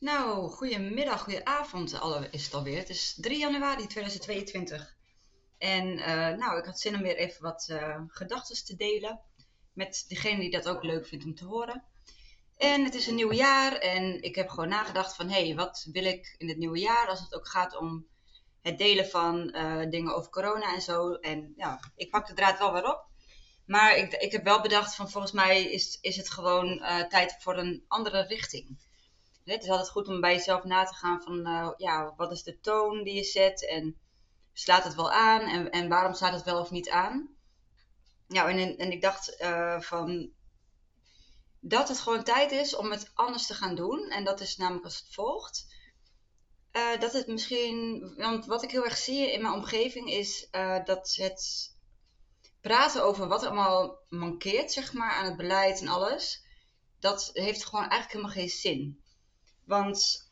Nou, goedemiddag, goedenavond alle, is het alweer. Het is 3 januari 2022. En eh, nou, ik had zin om weer even wat uh, gedachten te delen met degene die dat ook leuk vindt om te horen. En het is een nieuw jaar en ik heb gewoon nagedacht van, hé, hey, wat wil ik in het nieuwe jaar als het ook gaat om het delen van uh, dingen over corona en zo. En ja, ik pak de draad wel weer op. Maar ik, ik heb wel bedacht van, volgens mij is, is het gewoon tijd voor een andere richting het is altijd goed om bij jezelf na te gaan van, uh, ja, wat is de toon die je zet en slaat het wel aan en, en waarom slaat het wel of niet aan? Nou, en, en ik dacht uh, van, dat het gewoon tijd is om het anders te gaan doen. En dat is namelijk als het volgt. Uh, dat het misschien, want wat ik heel erg zie in mijn omgeving is dat het praten over wat er allemaal mankeert, zeg maar, aan het beleid en alles, dat heeft gewoon eigenlijk helemaal geen zin. Want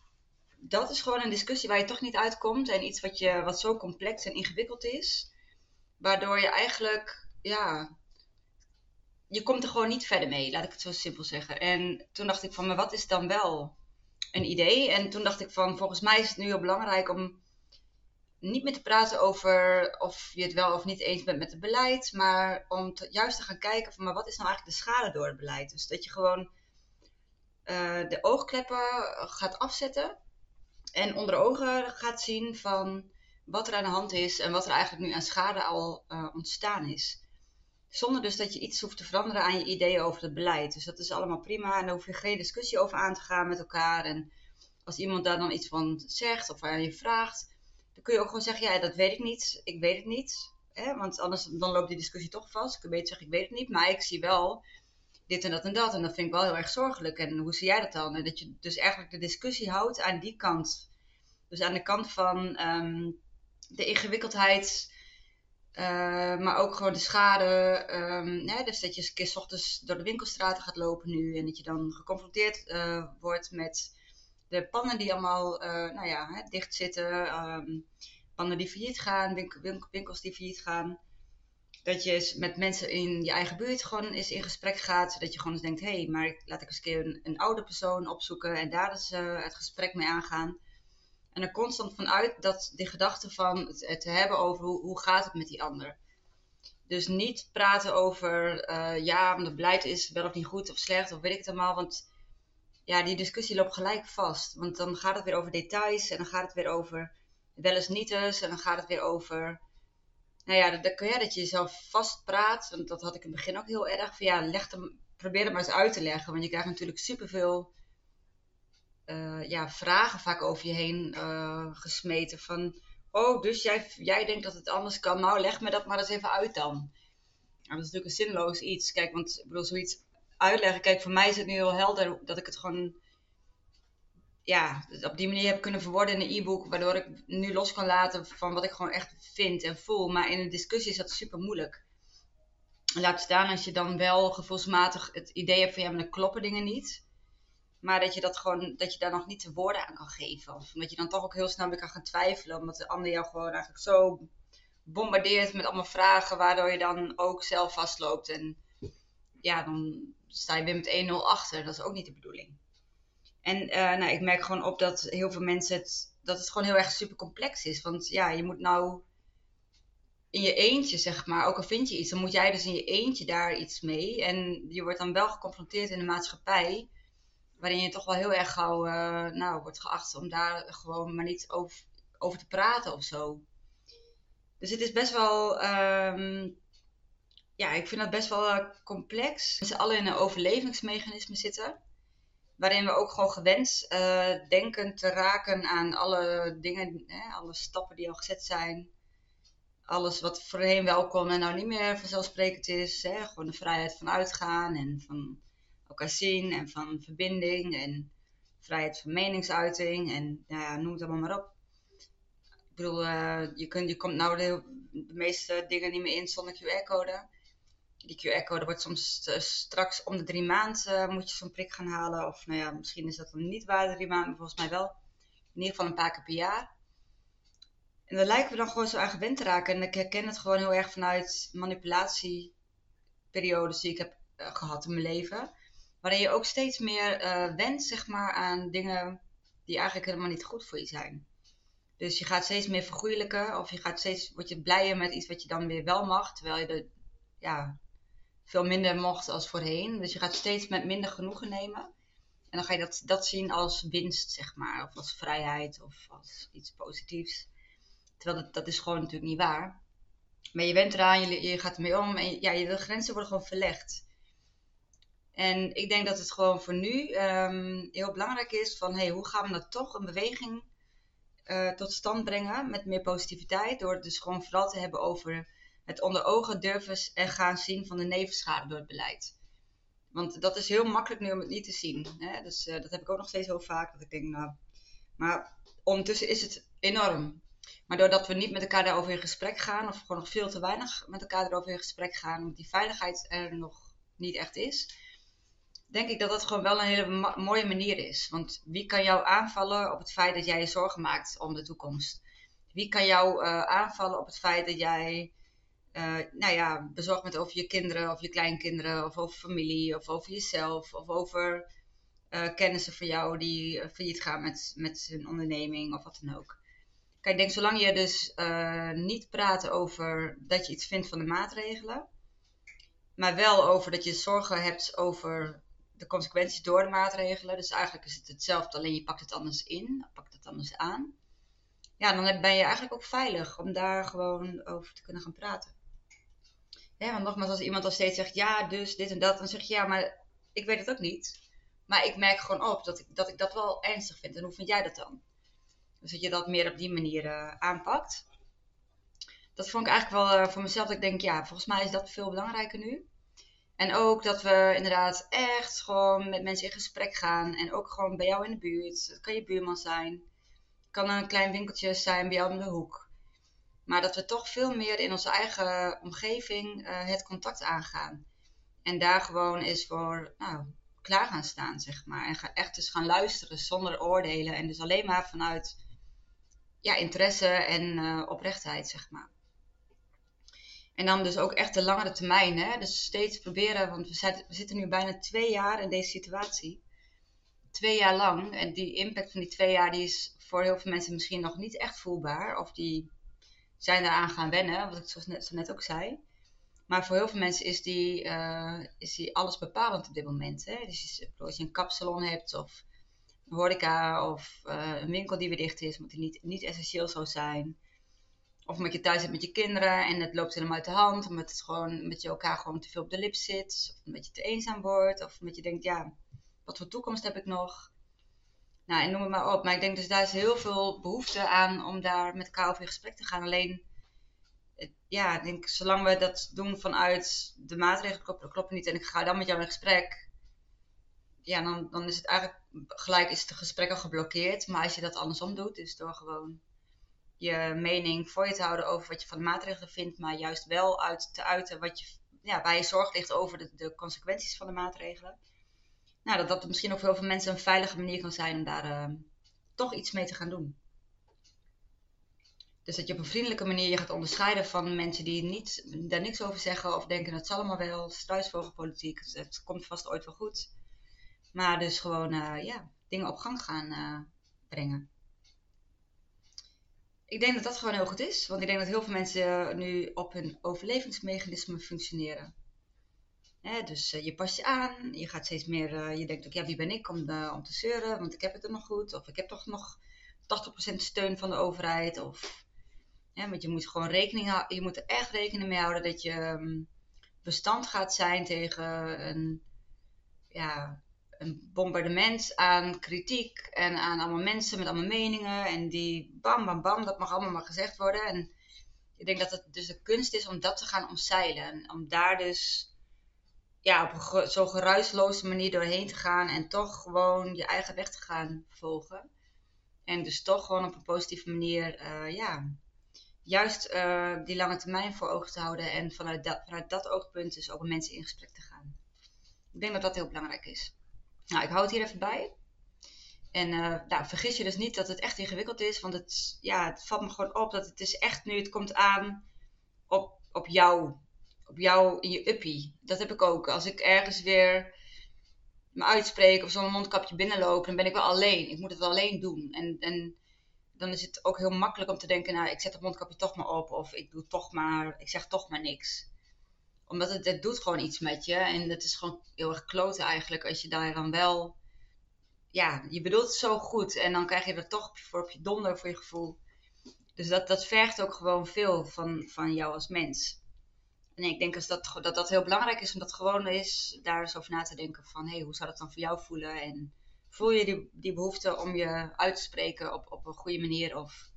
dat is gewoon een discussie waar je toch niet uitkomt. En iets wat, je, wat zo complex en ingewikkeld is. Waardoor je eigenlijk, ja, je komt er gewoon niet verder mee, laat ik het zo simpel zeggen. En toen dacht ik van, maar wat is dan wel een idee? En toen dacht ik van, volgens mij is het nu heel belangrijk om niet meer te praten over of je het wel of niet eens bent met het beleid, maar om juist te gaan kijken van, maar wat is nou eigenlijk de schade door het beleid? Dus dat je gewoon uh, de oogkleppen gaat afzetten en onder de ogen gaat zien van wat er aan de hand is en wat er eigenlijk nu aan schade al uh, ontstaan is. Zonder dus dat je iets hoeft te veranderen aan je ideeën over het beleid. Dus dat is allemaal prima en daar hoef je geen discussie over aan te gaan met elkaar. En als iemand daar dan iets van zegt of aan je vraagt, dan kun je ook gewoon zeggen, ja, dat weet ik niet, ik weet het niet. Hè? Want anders dan loopt die discussie toch vast. Ik kan beter zeggen, ik weet het niet, maar ik zie wel dit en dat en dat. En dat vind ik wel heel erg zorgelijk. En hoe zie jij dat dan? En dat je dus eigenlijk de discussie houdt aan die kant. Dus aan de kant van um, de ingewikkeldheid, uh, maar ook gewoon de schade. Um, dus dat je een keer ochtends door de winkelstraten gaat lopen nu. En dat je dan geconfronteerd uh, wordt met de pannen die allemaal uh, nou ja, hè, dicht zitten. Um, pannen die failliet gaan, winkel, winkels die failliet gaan dat je met mensen in je eigen buurt gewoon eens in gesprek gaat. Zodat je gewoon eens denkt, hé, hey, maar laat ik eens een keer een, oude persoon opzoeken en daar eens uh, het gesprek mee aangaan. En er constant vanuit dat die gedachte van het, te hebben over hoe, hoe gaat het met die ander. Dus niet praten over, uh, ja, het beleid is wel of niet goed of slecht of weet ik het allemaal. Want ja, die discussie loopt gelijk vast. Want dan gaat het weer over details en dan gaat het weer over wel eens niet eens. En dan gaat het weer over nou ja, dat, ja, dat je jezelf vastpraat. Want dat had ik in het begin ook heel erg. Van ja, leg hem, probeer het maar eens uit te leggen. Want je krijgt natuurlijk superveel uh, ja, vragen vaak over je heen uh, gesmeten. Van, oh, dus jij, jij denkt dat het anders kan. Nou, leg me dat maar eens even uit dan. Nou, dat is natuurlijk een zinloos iets. Kijk, want ik bedoel, zoiets uitleggen. Kijk, voor mij is het nu heel helder dat ik het gewoon ja, op die manier heb kunnen verwoorden in een e-book, waardoor ik nu los kan laten van wat ik gewoon echt vind en voel. Maar in een discussie is dat super moeilijk. Laat staan als je dan wel gevoelsmatig het idee hebt van ja, maar dan kloppen dingen niet. Maar dat je dat gewoon, dat je daar nog niet de woorden aan kan geven. Of dat je dan toch ook heel snel weer kan gaan twijfelen. Omdat de ander jou gewoon eigenlijk zo bombardeert met allemaal vragen. Waardoor je dan ook zelf vastloopt. En ja, dan sta je weer met 1-0 achter. Dat is ook niet de bedoeling. En uh, nou, ik merk gewoon op dat heel veel mensen het, dat het gewoon heel erg super complex is. Want ja, je moet nou in je eentje, zeg maar, ook al vind je iets, dan moet jij dus in je eentje daar iets mee. En je wordt dan wel geconfronteerd in de maatschappij, waarin je toch wel heel erg gauw, uh, nou, wordt geacht om daar gewoon maar niet over, over te praten of zo. Dus het is best wel, um, ja, ik vind dat best wel uh, complex. Ze allen in een overlevingsmechanisme zitten waarin we ook gewoon gewend uh, denken te raken aan alle dingen, hè, alle stappen die al gezet zijn. Alles wat voorheen wel kon en nou niet meer vanzelfsprekend is. Hè? Gewoon de vrijheid van uitgaan en van elkaar zien en van verbinding en vrijheid van meningsuiting en nou ja, noem het allemaal maar op. Ik bedoel, uh, je, kunt, je komt nou de, de meeste dingen niet meer in zonder QR-code die QR-code wordt soms uh, straks om de drie maanden uh, moet je zo'n prik gaan halen. Of nou ja, misschien is dat dan niet waar de drie maanden, maar volgens mij wel. In ieder geval een paar keer per jaar. En daar lijken we dan gewoon zo aan gewend te raken. En ik herken het gewoon heel erg vanuit manipulatieperiodes die ik heb uh, gehad in mijn leven. Waarin je ook steeds meer wendt, zeg maar, aan dingen die eigenlijk helemaal niet goed voor je zijn. Dus je gaat steeds meer vergoeilijken of je gaat steeds, word je blijer met iets wat je dan weer wel mag, terwijl je er ja, veel minder mocht als voorheen. Dus je gaat steeds met minder genoegen nemen. En dan ga je dat, dat zien als winst, zeg maar, of als vrijheid of als iets positiefs. Terwijl dat, dat is gewoon natuurlijk niet waar. Maar je bent eraan, je, je gaat ermee om en ja, de grenzen worden gewoon verlegd. En ik denk dat het gewoon voor nu um, heel belangrijk is van hey, hoe gaan we dat toch een beweging uh, tot stand brengen met meer positiviteit. Door het dus gewoon vooral te hebben over het onder ogen durven en gaan zien van de nevenschade door het beleid. Want dat is heel makkelijk nu om het niet te zien. Hè? Dus uh, dat heb ik ook nog steeds heel vaak. Dat ik denk, nou, maar ondertussen is het enorm. Maar doordat we niet met elkaar daarover in gesprek gaan, of gewoon nog veel te weinig met elkaar erover in gesprek gaan, omdat die veiligheid er nog niet echt is, denk ik dat dat gewoon wel een hele mooie manier is. Want wie kan jou aanvallen op het feit dat jij je zorgen maakt om de toekomst? Wie kan jou uh, aanvallen op het feit dat jij nou ja, bezorgd bent over je kinderen of je kleinkinderen of over familie of over jezelf of over uh, kennissen van jou die failliet gaan met, met hun onderneming of wat dan ook. Kijk, ik denk zolang je dus niet praat over dat je iets vindt van de maatregelen, maar wel over dat je zorgen hebt over de consequenties door de maatregelen. Dus eigenlijk is het hetzelfde, alleen je pakt het anders in, pakt het anders aan. Ja, dan ben je eigenlijk ook veilig om daar gewoon over te kunnen gaan praten. Ja, want nogmaals, als iemand al steeds zegt, ja, dus dit en dat, dan zeg je, ja, maar ik weet het ook niet. Maar ik merk gewoon op dat ik dat, ik dat wel ernstig vind. En hoe vind jij dat dan? Dus dat je dat meer op die manier uh, aanpakt. Dat vond ik eigenlijk wel uh, voor mezelf. Dat ik denk, ja, volgens mij is dat veel belangrijker nu. En ook dat we inderdaad echt gewoon met mensen in gesprek gaan. En ook gewoon bij jou in de buurt. Het kan je buurman zijn. Het kan een klein winkeltje zijn bij jou om de hoek. Maar dat we toch veel meer in onze eigen omgeving uh, het contact aangaan. En daar gewoon eens voor nou, klaar gaan staan, zeg maar. En echt eens gaan luisteren zonder oordelen. En dus alleen maar vanuit ja, interesse en uh, oprechtheid, zeg maar. En dan dus ook echt de langere termijn. Hè? Dus steeds proberen, want we, we zitten nu bijna twee jaar in deze situatie. Twee jaar lang. En die impact van die twee jaar die is voor heel veel mensen misschien nog niet echt voelbaar. Of die zijn eraan gaan wennen, wat ik zo net, zo net ook zei. Maar voor heel veel mensen is die, uh, is die alles bepalend op dit moment. Hè? Dus als je een kapsalon hebt of een horeca of uh, een winkel die weer dicht is, moet die niet, niet essentieel zo zijn. Of omdat je thuis zit met je kinderen en het loopt helemaal uit de hand. Omdat, het gewoon, met je elkaar gewoon te veel op de lip zit. Of omdat je te eenzaam wordt. Of omdat je denkt, ja, wat voor toekomst heb ik nog? Nou, en noem het maar op. Maar ik denk dus daar is heel veel behoefte aan om daar met elkaar in gesprek te gaan. Alleen, ja, ik denk, zolang we dat doen vanuit de maatregelen kloppen, niet en ik ga dan met jou in gesprek. Ja, dan, dan is het eigenlijk gelijk is het gesprek al geblokkeerd. Maar als je dat andersom doet, dus door gewoon je mening voor je te houden over wat je van de maatregelen vindt, maar juist wel uit te uiten wat je, ja, waar je zorg ligt over de, de consequenties van de maatregelen. Nou, dat dat misschien ook voor heel veel mensen een veilige manier kan zijn om daar uh, toch iets mee te gaan doen. Dus dat je op een vriendelijke manier je gaat onderscheiden van mensen die niet, daar niks over zeggen of denken dat het allemaal wel, struisvogelpolitiek, het, komt vast ooit wel goed. Maar dus gewoon uh, ja, dingen op gang gaan uh, brengen ik denk dat dat gewoon heel goed is. Want ik denk dat heel veel mensen nu op hun overlevingsmechanisme functioneren. Dus uh, je past je aan, je gaat steeds meer, uh, je denkt ook, ja, wie ben ik om, uh, om te zeuren, want ik heb het er nog goed. Of ik heb toch nog 80% steun van de overheid. Of, want je moet gewoon rekening je moet er echt rekening mee houden dat je um, bestand gaat zijn tegen een, ja, een bombardement aan kritiek en aan allemaal mensen met allemaal meningen. En die bam, bam, bam, dat mag allemaal maar gezegd worden. En ik denk dat het dus de kunst is om dat te gaan omzeilen. En om daar dus ja, op een zo geruisloze manier doorheen te gaan. En toch gewoon je eigen weg te gaan volgen. En dus toch gewoon op een positieve manier, uh, ja, juist uh, die lange termijn voor ogen te houden. En vanuit dat, vanuit dat oogpunt dus ook met mensen in gesprek te gaan. Ik denk dat dat heel belangrijk is. Nou, ik hou het hier even bij. En uh, nou, vergis je dus niet dat het echt ingewikkeld is. Want het, ja, het valt me gewoon op dat het is echt nu, het komt aan op, op jou. Op jou in je uppie. Dat heb ik ook. Als ik ergens weer me uitspreken of zo'n mondkapje binnenlopen, dan ben ik wel alleen. Ik moet het wel alleen doen. En, en dan is het ook heel makkelijk om te denken, nou, ik zet het mondkapje toch maar op. Of ik doe toch maar, ik zeg toch maar niks. Omdat het, het doet gewoon iets met je. En het is gewoon heel erg kloten eigenlijk als je daar dan wel... Ja, je bedoelt het zo goed. En dan krijg je er toch voor op je donder voor je gevoel. Dus dat, dat vergt ook gewoon veel van, van jou als mens. En ik denk als dat, dat dat heel belangrijk is om dat gewoon is, daar eens over na te denken van, hé, hey, hoe zou dat dan voor jou voelen? En voel je die, die behoefte om je uit te spreken op, op een goede manier of,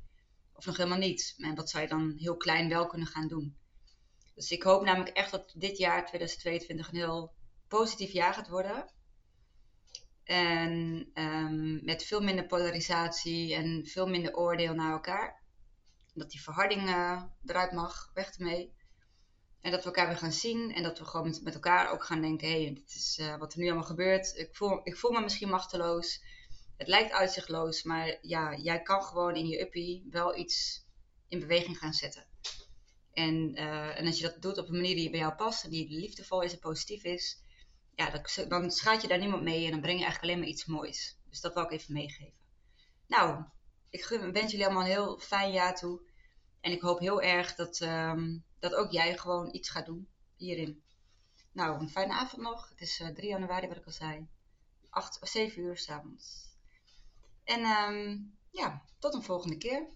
of nog helemaal niet? En wat zou je dan heel klein wel kunnen gaan doen? Dus ik hoop namelijk echt dat dit jaar 2022 een heel positief jaar gaat worden. En um, met veel minder polarisatie en veel minder oordeel naar elkaar. Dat die verharding uh, eruit mag, weg ermee. En dat we elkaar weer gaan zien en dat we gewoon met, elkaar ook gaan denken: hé, hey, dit is uh, wat er nu allemaal gebeurt. Ik voel, ik voel me misschien machteloos. Het lijkt uitzichtloos, maar ja, jij kan gewoon in je uppie wel iets in beweging gaan zetten. En, uh, en als je dat doet op een manier die bij jou past en die liefdevol is en positief is, ja, dan, schaadt je daar niemand mee en dan breng je eigenlijk alleen maar iets moois. Dus dat wil ik even meegeven. Nou, ik wens jullie allemaal een heel fijn jaar toe. En ik hoop heel erg dat, um, dat ook jij gewoon iets gaat doen hierin. Nou, een fijne avond nog. Het is uh, eh, 3 januari, wat ik al zei. 8, 7 uur s'avonds. En um, ja, tot een volgende keer.